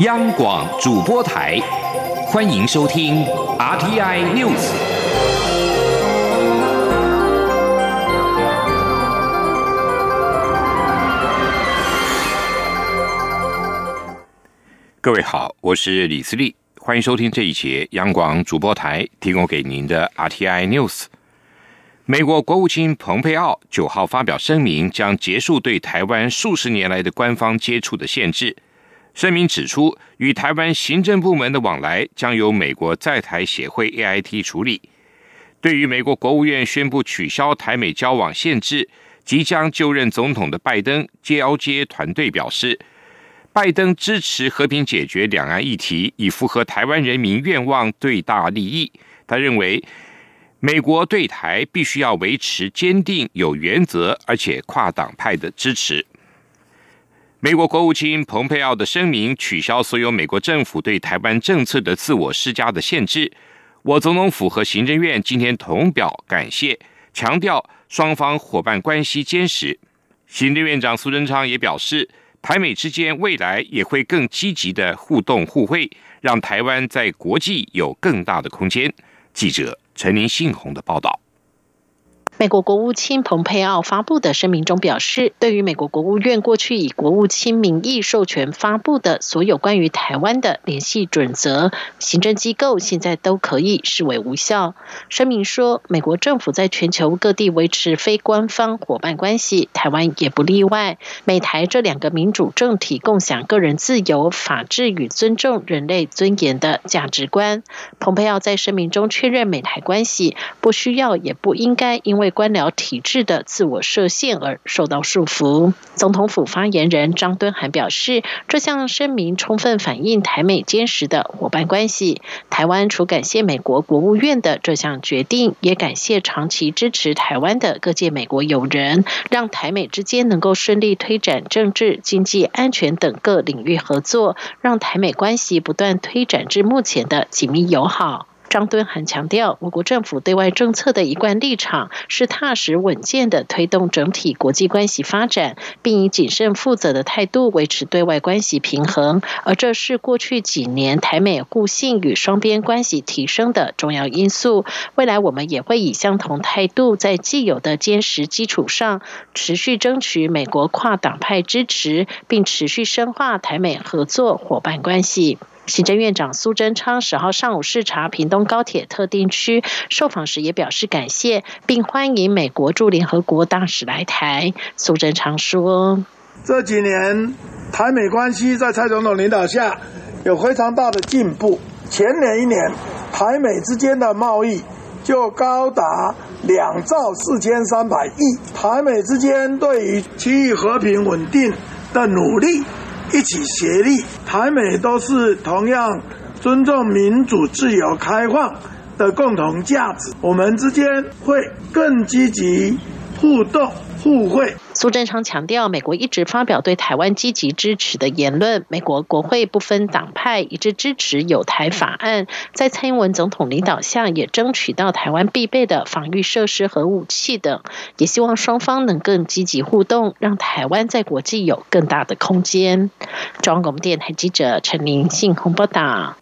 央广主播台，欢迎收听 RTI News。各位好，我是李思利，欢迎收听这一节央广主播台提供给您的 RTI News。美国国务卿蓬佩奥九号发表声明，将结束对台湾数十年来的官方接触的限制。声明指出，与台湾行政部门的往来将由美国在台协会 AIT 处理。对于美国国务院宣布取消台美交往限制，即将就任总统的拜登 JLJ 团队表示，拜登支持和平解决两岸议题，以符合台湾人民愿望、最大利益。他认为，美国对台必须要维持坚定、有原则而且跨党派的支持。美国国务卿蓬佩奥的声明取消所有美国政府对台湾政策的自我施加的限制。我总统府和行政院今天同表感谢，强调双方伙伴关系坚实。行政院长苏贞昌也表示，台美之间未来也会更积极的互动互惠，让台湾在国际有更大的空间。记者陈林信宏的报道。美国国务卿蓬佩奥发布的声明中表示，对于美国国务院过去以国务卿名义授权发布的所有关于台湾的联系准则，行政机构现在都可以视为无效。声明说，美国政府在全球各地维持非官方伙伴关系，台湾也不例外。美台这两个民主政体共享个人自由、法治与尊重人类尊严的价值观。蓬佩奥在声明中确认，美台关系不需要也不应该因为官僚体制的自我设限而受到束缚。总统府发言人张敦涵表示，这项声明充分反映台美坚实的伙伴关系。台湾除感谢美国国务院的这项决定，也感谢长期支持台湾的各界美国友人，让台美之间能够顺利推展政治、经济、安全等各领域合作，让台美关系不断推展至目前的紧密友好。张敦涵强调，我国政府对外政策的一贯立场是踏实稳健的推动整体国际关系发展，并以谨慎负责的态度维持对外关系平衡，而这是过去几年台美互信与双边关系提升的重要因素。未来我们也会以相同态度，在既有的坚实基础上，持续争取美国跨党派支持，并持续深化台美合作伙伴关系。行政院长苏贞昌十号上午视察屏东高铁特定区，受访时也表示感谢，并欢迎美国驻联合国大使来台。苏贞昌说：“这几年台美关系在蔡总统领导下有非常大的进步。前年一年，台美之间的贸易就高达两兆四千三百亿。台美之间对于区域和平稳定的努力。”一起协力，台美都是同样尊重民主、自由、开放的共同价值。我们之间会更积极互动。互惠。苏贞昌强调，美国一直发表对台湾积极支持的言论。美国国会不分党派一致支持有台法案，在蔡英文总统领导下，也争取到台湾必备的防御设施和武器等。也希望双方能更积极互动，让台湾在国际有更大的空间。中央广播电台记者陈玲信鸿报道。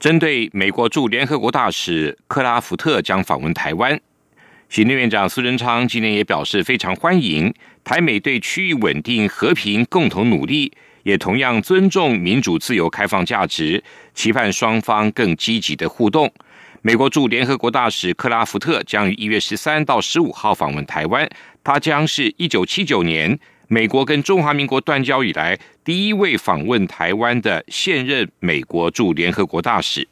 针对美国驻联合国大使克拉福特将访问台湾。行政院长苏贞昌今天也表示非常欢迎台美对区域稳定和平共同努力，也同样尊重民主自由开放价值，期盼双方更积极的互动。美国驻联合国大使克拉福特将于一月十三到十五号访问台湾，他将是一九七九年美国跟中华民国断交以来第一位访问台湾的现任美国驻联合国大使。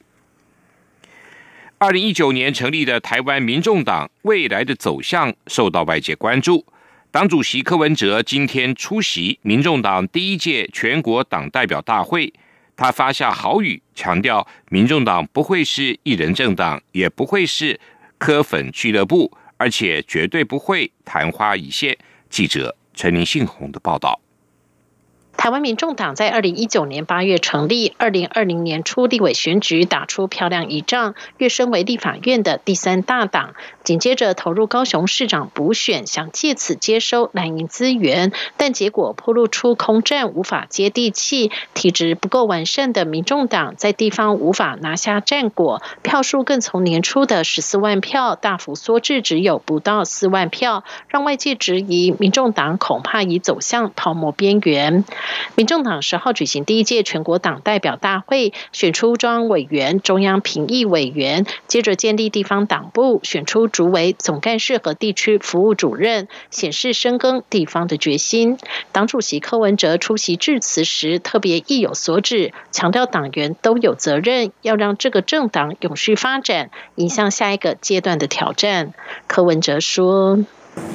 二零一九年成立的台湾民众党未来的走向受到外界关注。党主席柯文哲今天出席民众党第一届全国党代表大会，他发下豪语，强调民众党不会是一人政党，也不会是柯粉俱乐部，而且绝对不会昙花一现。记者陈林信宏的报道。台湾民众党在二零一九年八月成立，二零二零年初立委选举打出漂亮一仗，跃升为立法院的第三大党。紧接着投入高雄市长补选，想借此接收蓝营资源，但结果铺露出空战无法接地气，体制不够完善的民众党在地方无法拿下战果，票数更从年初的十四万票大幅缩至只有不到四万票，让外界质疑民众党恐怕已走向泡沫边缘。民众党十号举行第一届全国党代表大会，选出中央委员、中央评议委员，接着建立地方党部，选出主委、总干事和地区服务主任，显示深耕地方的决心。党主席柯文哲出席致辞时，特别意有所指，强调党员都有责任，要让这个政党永续发展，迎向下一个阶段的挑战。柯文哲说。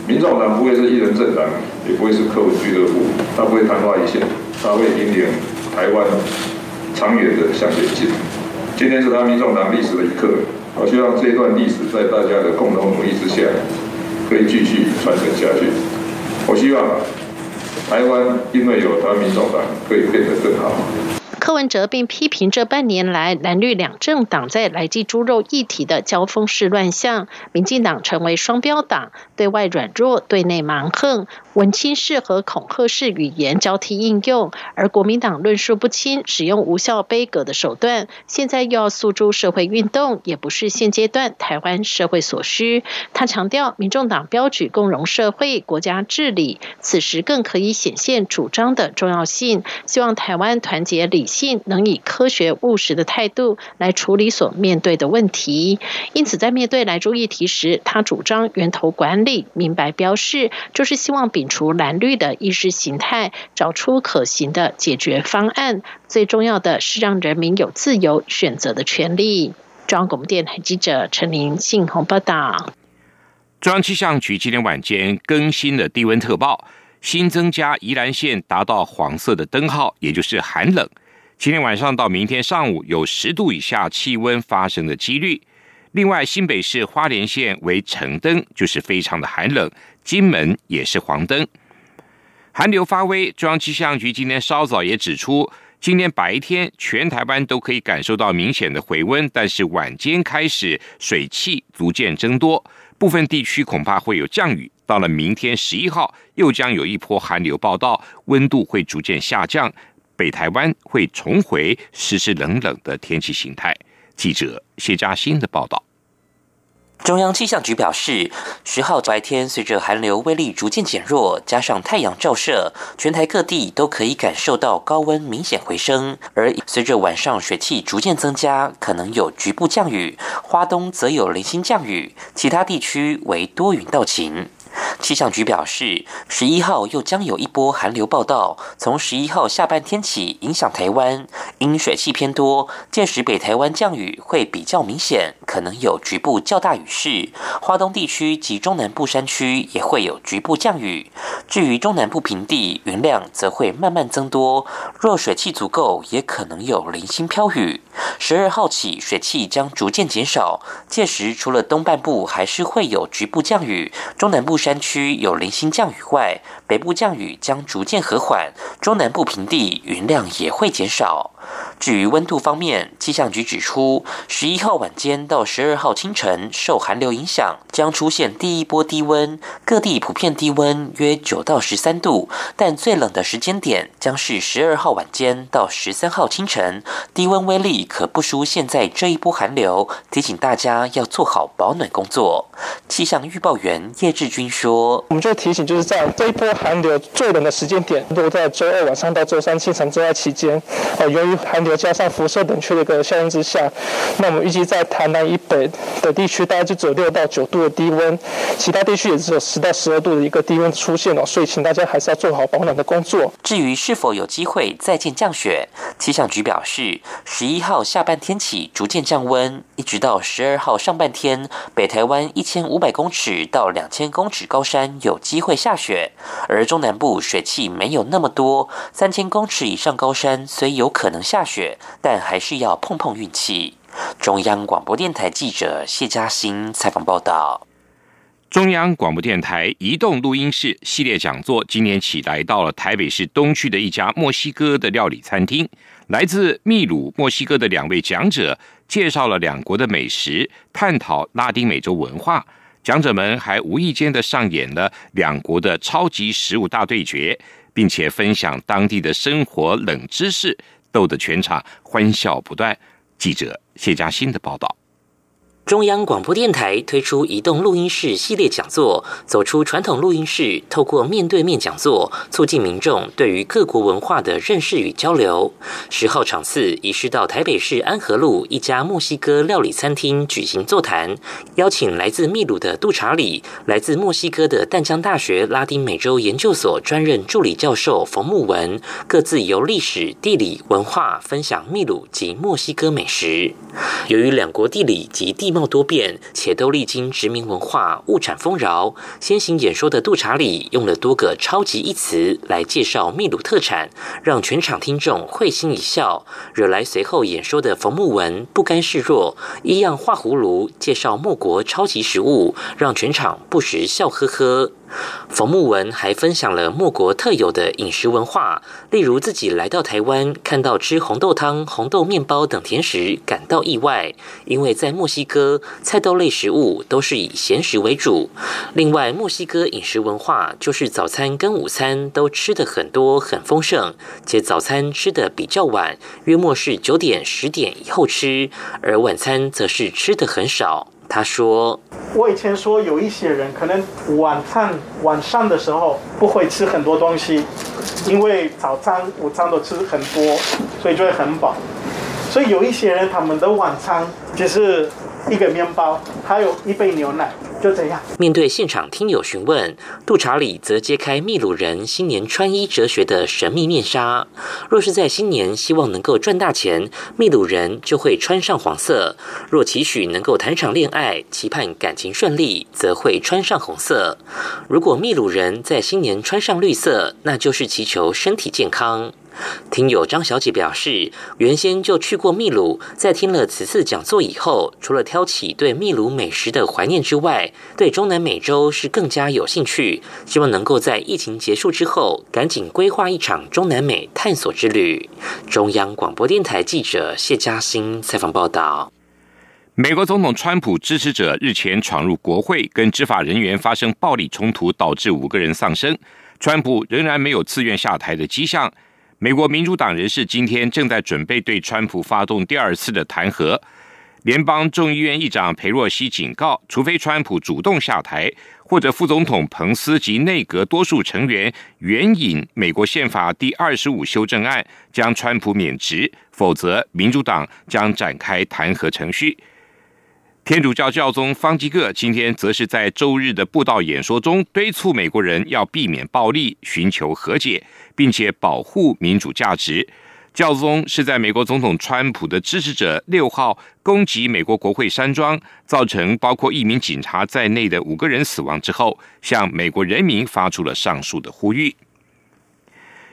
民众党不会是一人政党，也不会是客户俱乐部，他不会昙花一现，他会引领台湾长远的向前进。今天是他民众党历史的一刻，我希望这一段历史在大家的共同努力之下，可以继续传承下去。我希望台湾因为有他民众党，可以变得更好。柯文哲并批评这半年来蓝绿两政党在来记猪肉议题的交锋式乱象，民进党成为双标党，对外软弱，对内蛮横，文青式和恐吓式语言交替应用，而国民党论述不清，使用无效悲歌的手段，现在又要诉诸社会运动，也不是现阶段台湾社会所需。他强调，民众党标举共荣社会、国家治理，此时更可以显现主张的重要性，希望台湾团结理。信能以科学务实的态度来处理所面对的问题，因此在面对来猪议题时，他主张源头管理，明白标示，就是希望摒除蓝绿的意识形态，找出可行的解决方案。最重要的是让人民有自由选择的权利。中央广播电台记者陈林信鸿报道。中央气象局今天晚间更新了低温特报，新增加宜兰县达到黄色的灯号，也就是寒冷。今天晚上到明天上午有十度以下气温发生的几率。另外，新北市花莲县为橙灯，就是非常的寒冷；金门也是黄灯。寒流发威，中央气象局今天稍早也指出，今天白天全台湾都可以感受到明显的回温，但是晚间开始水汽逐渐增多，部分地区恐怕会有降雨。到了明天十一号，又将有一波寒流报道，温度会逐渐下降。北台湾会重回湿湿冷冷的天气形态。记者谢嘉欣的报道。中央气象局表示，十号白天随着寒流威力逐渐减弱，加上太阳照射，全台各地都可以感受到高温明显回升。而随着晚上水汽逐渐增加，可能有局部降雨，花东则有零星降雨，其他地区为多云到晴。气象局表示，十一号又将有一波寒流报道，从十一号下半天起影响台湾，因水汽偏多，届时北台湾降雨会比较明显，可能有局部较大雨势。华东地区及中南部山区也会有局部降雨。至于中南部平地，云量则会慢慢增多，若水汽足够，也可能有零星飘雨。十二号起，水汽将逐渐减少，届时除了东半部还是会有局部降雨，中南部山区有零星降雨外，北部降雨将逐渐和缓，中南部平地云量也会减少。至于温度方面，气象局指出，十一号晚间到十二号清晨，受寒流影响，将出现第一波低温，各地普遍低温约九到十三度，但最冷的时间点将是十二号晚间到十三号清晨，低温威力可不输现在这一波寒流，提醒大家要做好保暖工作。气象预报员叶志军说：“我们就提醒，就是在这一波寒流最冷的时间点，都在周二晚上到周三清晨这段期间，哦，由于寒流加上辐射冷却的一个效应之下，那我们预计在台南以北的地区，大概就只有六到九度的低温，其他地区也只有十到十二度的一个低温出现哦。所以，请大家还是要做好保暖的工作。至于是否有机会再见降雪，气象局表示，十一号下半天起逐渐降温，一直到十二号上半天，北台湾一千五百公尺到两千公尺高山有机会下雪，而中南部水汽没有那么多，三千公尺以上高山虽有可能下雪。但还是要碰碰运气。中央广播电台记者谢嘉欣采访报道。中央广播电台移动录音室系列讲座今年起来到了台北市东区的一家墨西哥的料理餐厅，来自秘鲁、墨西哥的两位讲者介绍了两国的美食，探讨拉丁美洲文化。讲者们还无意间的上演了两国的超级食物大对决，并且分享当地的生活冷知识，逗得全场欢笑不断。记者谢佳欣的报道。中央广播电台推出移动录音室系列讲座，走出传统录音室，透过面对面讲座，促进民众对于各国文化的认识与交流。十号场次移师到台北市安和路一家墨西哥料理餐厅举行座谈，邀请来自秘鲁的杜查理、来自墨西哥的淡江大学拉丁美洲研究所专任助理教授冯木文，各自由历史、地理、文化分享秘鲁及墨西哥美食。由于两国地理及地貌多变，且都历经殖民文化，物产丰饶。先行演说的杜查理用了多个超级一词来介绍秘鲁特产，让全场听众会心一笑，惹来随后演说的冯木文不甘示弱，一样画葫芦介绍莫国超级食物，让全场不时笑呵呵。冯木文还分享了莫国特有的饮食文化，例如自己来到台湾，看到吃红豆汤、红豆面包等甜食，感到意外，因为在墨西哥，菜豆类食物都是以咸食为主。另外，墨西哥饮食文化就是早餐跟午餐都吃的很多很丰盛，且早餐吃的比较晚，约莫是九点十点以后吃，而晚餐则是吃的很少。他说：“我以前说有一些人可能晚餐晚上的时候不会吃很多东西，因为早餐午餐都吃很多，所以就会很饱。所以有一些人他们的晚餐就是。”一个面包，还有一杯牛奶，就这样。面对现场听友询问，杜查理则揭开秘鲁人新年穿衣哲学的神秘面纱。若是在新年希望能够赚大钱，秘鲁人就会穿上黄色；若期许能够谈场恋爱，期盼感情顺利，则会穿上红色。如果秘鲁人在新年穿上绿色，那就是祈求身体健康。听友张小姐表示，原先就去过秘鲁，在听了此次讲座以后，除了挑起对秘鲁美食的怀念之外，对中南美洲是更加有兴趣，希望能够在疫情结束之后，赶紧规划一场中南美探索之旅。中央广播电台记者谢嘉欣采访报道：美国总统川普支持者日前闯入国会，跟执法人员发生暴力冲突，导致五个人丧生。川普仍然没有自愿下台的迹象。美国民主党人士今天正在准备对川普发动第二次的弹劾。联邦众议院议长佩洛西警告，除非川普主动下台，或者副总统彭斯及内阁多数成员援引美国宪法第二十五修正案将川普免职，否则民主党将展开弹劾程序。天主教教宗方济各今天则是在周日的布道演说中敦促美国人要避免暴力，寻求和解，并且保护民主价值。教宗是在美国总统川普的支持者六号攻击美国国会山庄，造成包括一名警察在内的五个人死亡之后，向美国人民发出了上述的呼吁。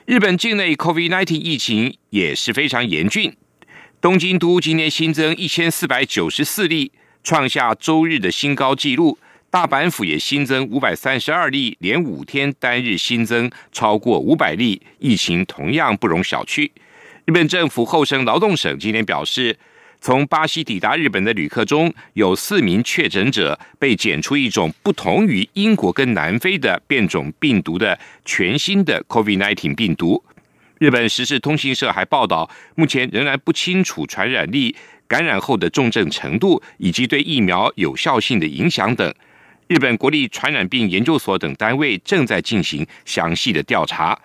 日本境内 COVID-19 疫情也是非常严峻，东京都今天新增一千四百九十四例。创下周日的新高纪录，大阪府也新增五百三十二例，连五天单日新增超过五百例，疫情同样不容小觑。日本政府厚生劳动省今天表示，从巴西抵达日本的旅客中有四名确诊者被检出一种不同于英国跟南非的变种病毒的全新的 COVID-19 病毒。日本时事通信社还报道，目前仍然不清楚传染力。感染后的重症程度以及对疫苗有效性的影响等，日本国立传染病研究所等单位正在进行详细的调查。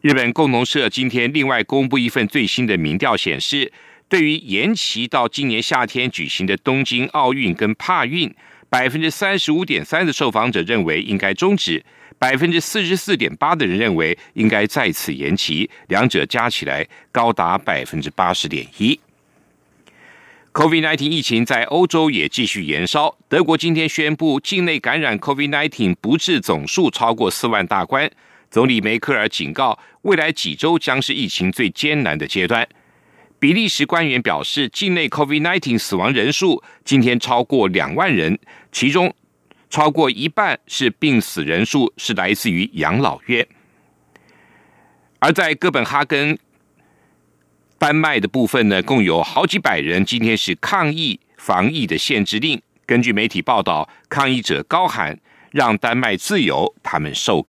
日本共同社今天另外公布一份最新的民调显示，对于延期到今年夏天举行的东京奥运跟帕运，百分之三十五点三的受访者认为应该终止，百分之四十四点八的人认为应该再次延期，两者加起来高达百分之八十点一。COVID-19 疫情在欧洲也继续延烧。德国今天宣布，境内感染 COVID-19 不治总数超过四万大关。总理梅克尔警告，未来几周将是疫情最艰难的阶段。比利时官员表示，境内 COVID-19 死亡人数今天超过两万人，其中超过一半是病死人数是来自于养老院。而在哥本哈根，丹麦的部分呢，共有好几百人今天是抗议防疫的限制令。根据媒体报道，抗议者高喊“让丹麦自由”，他们受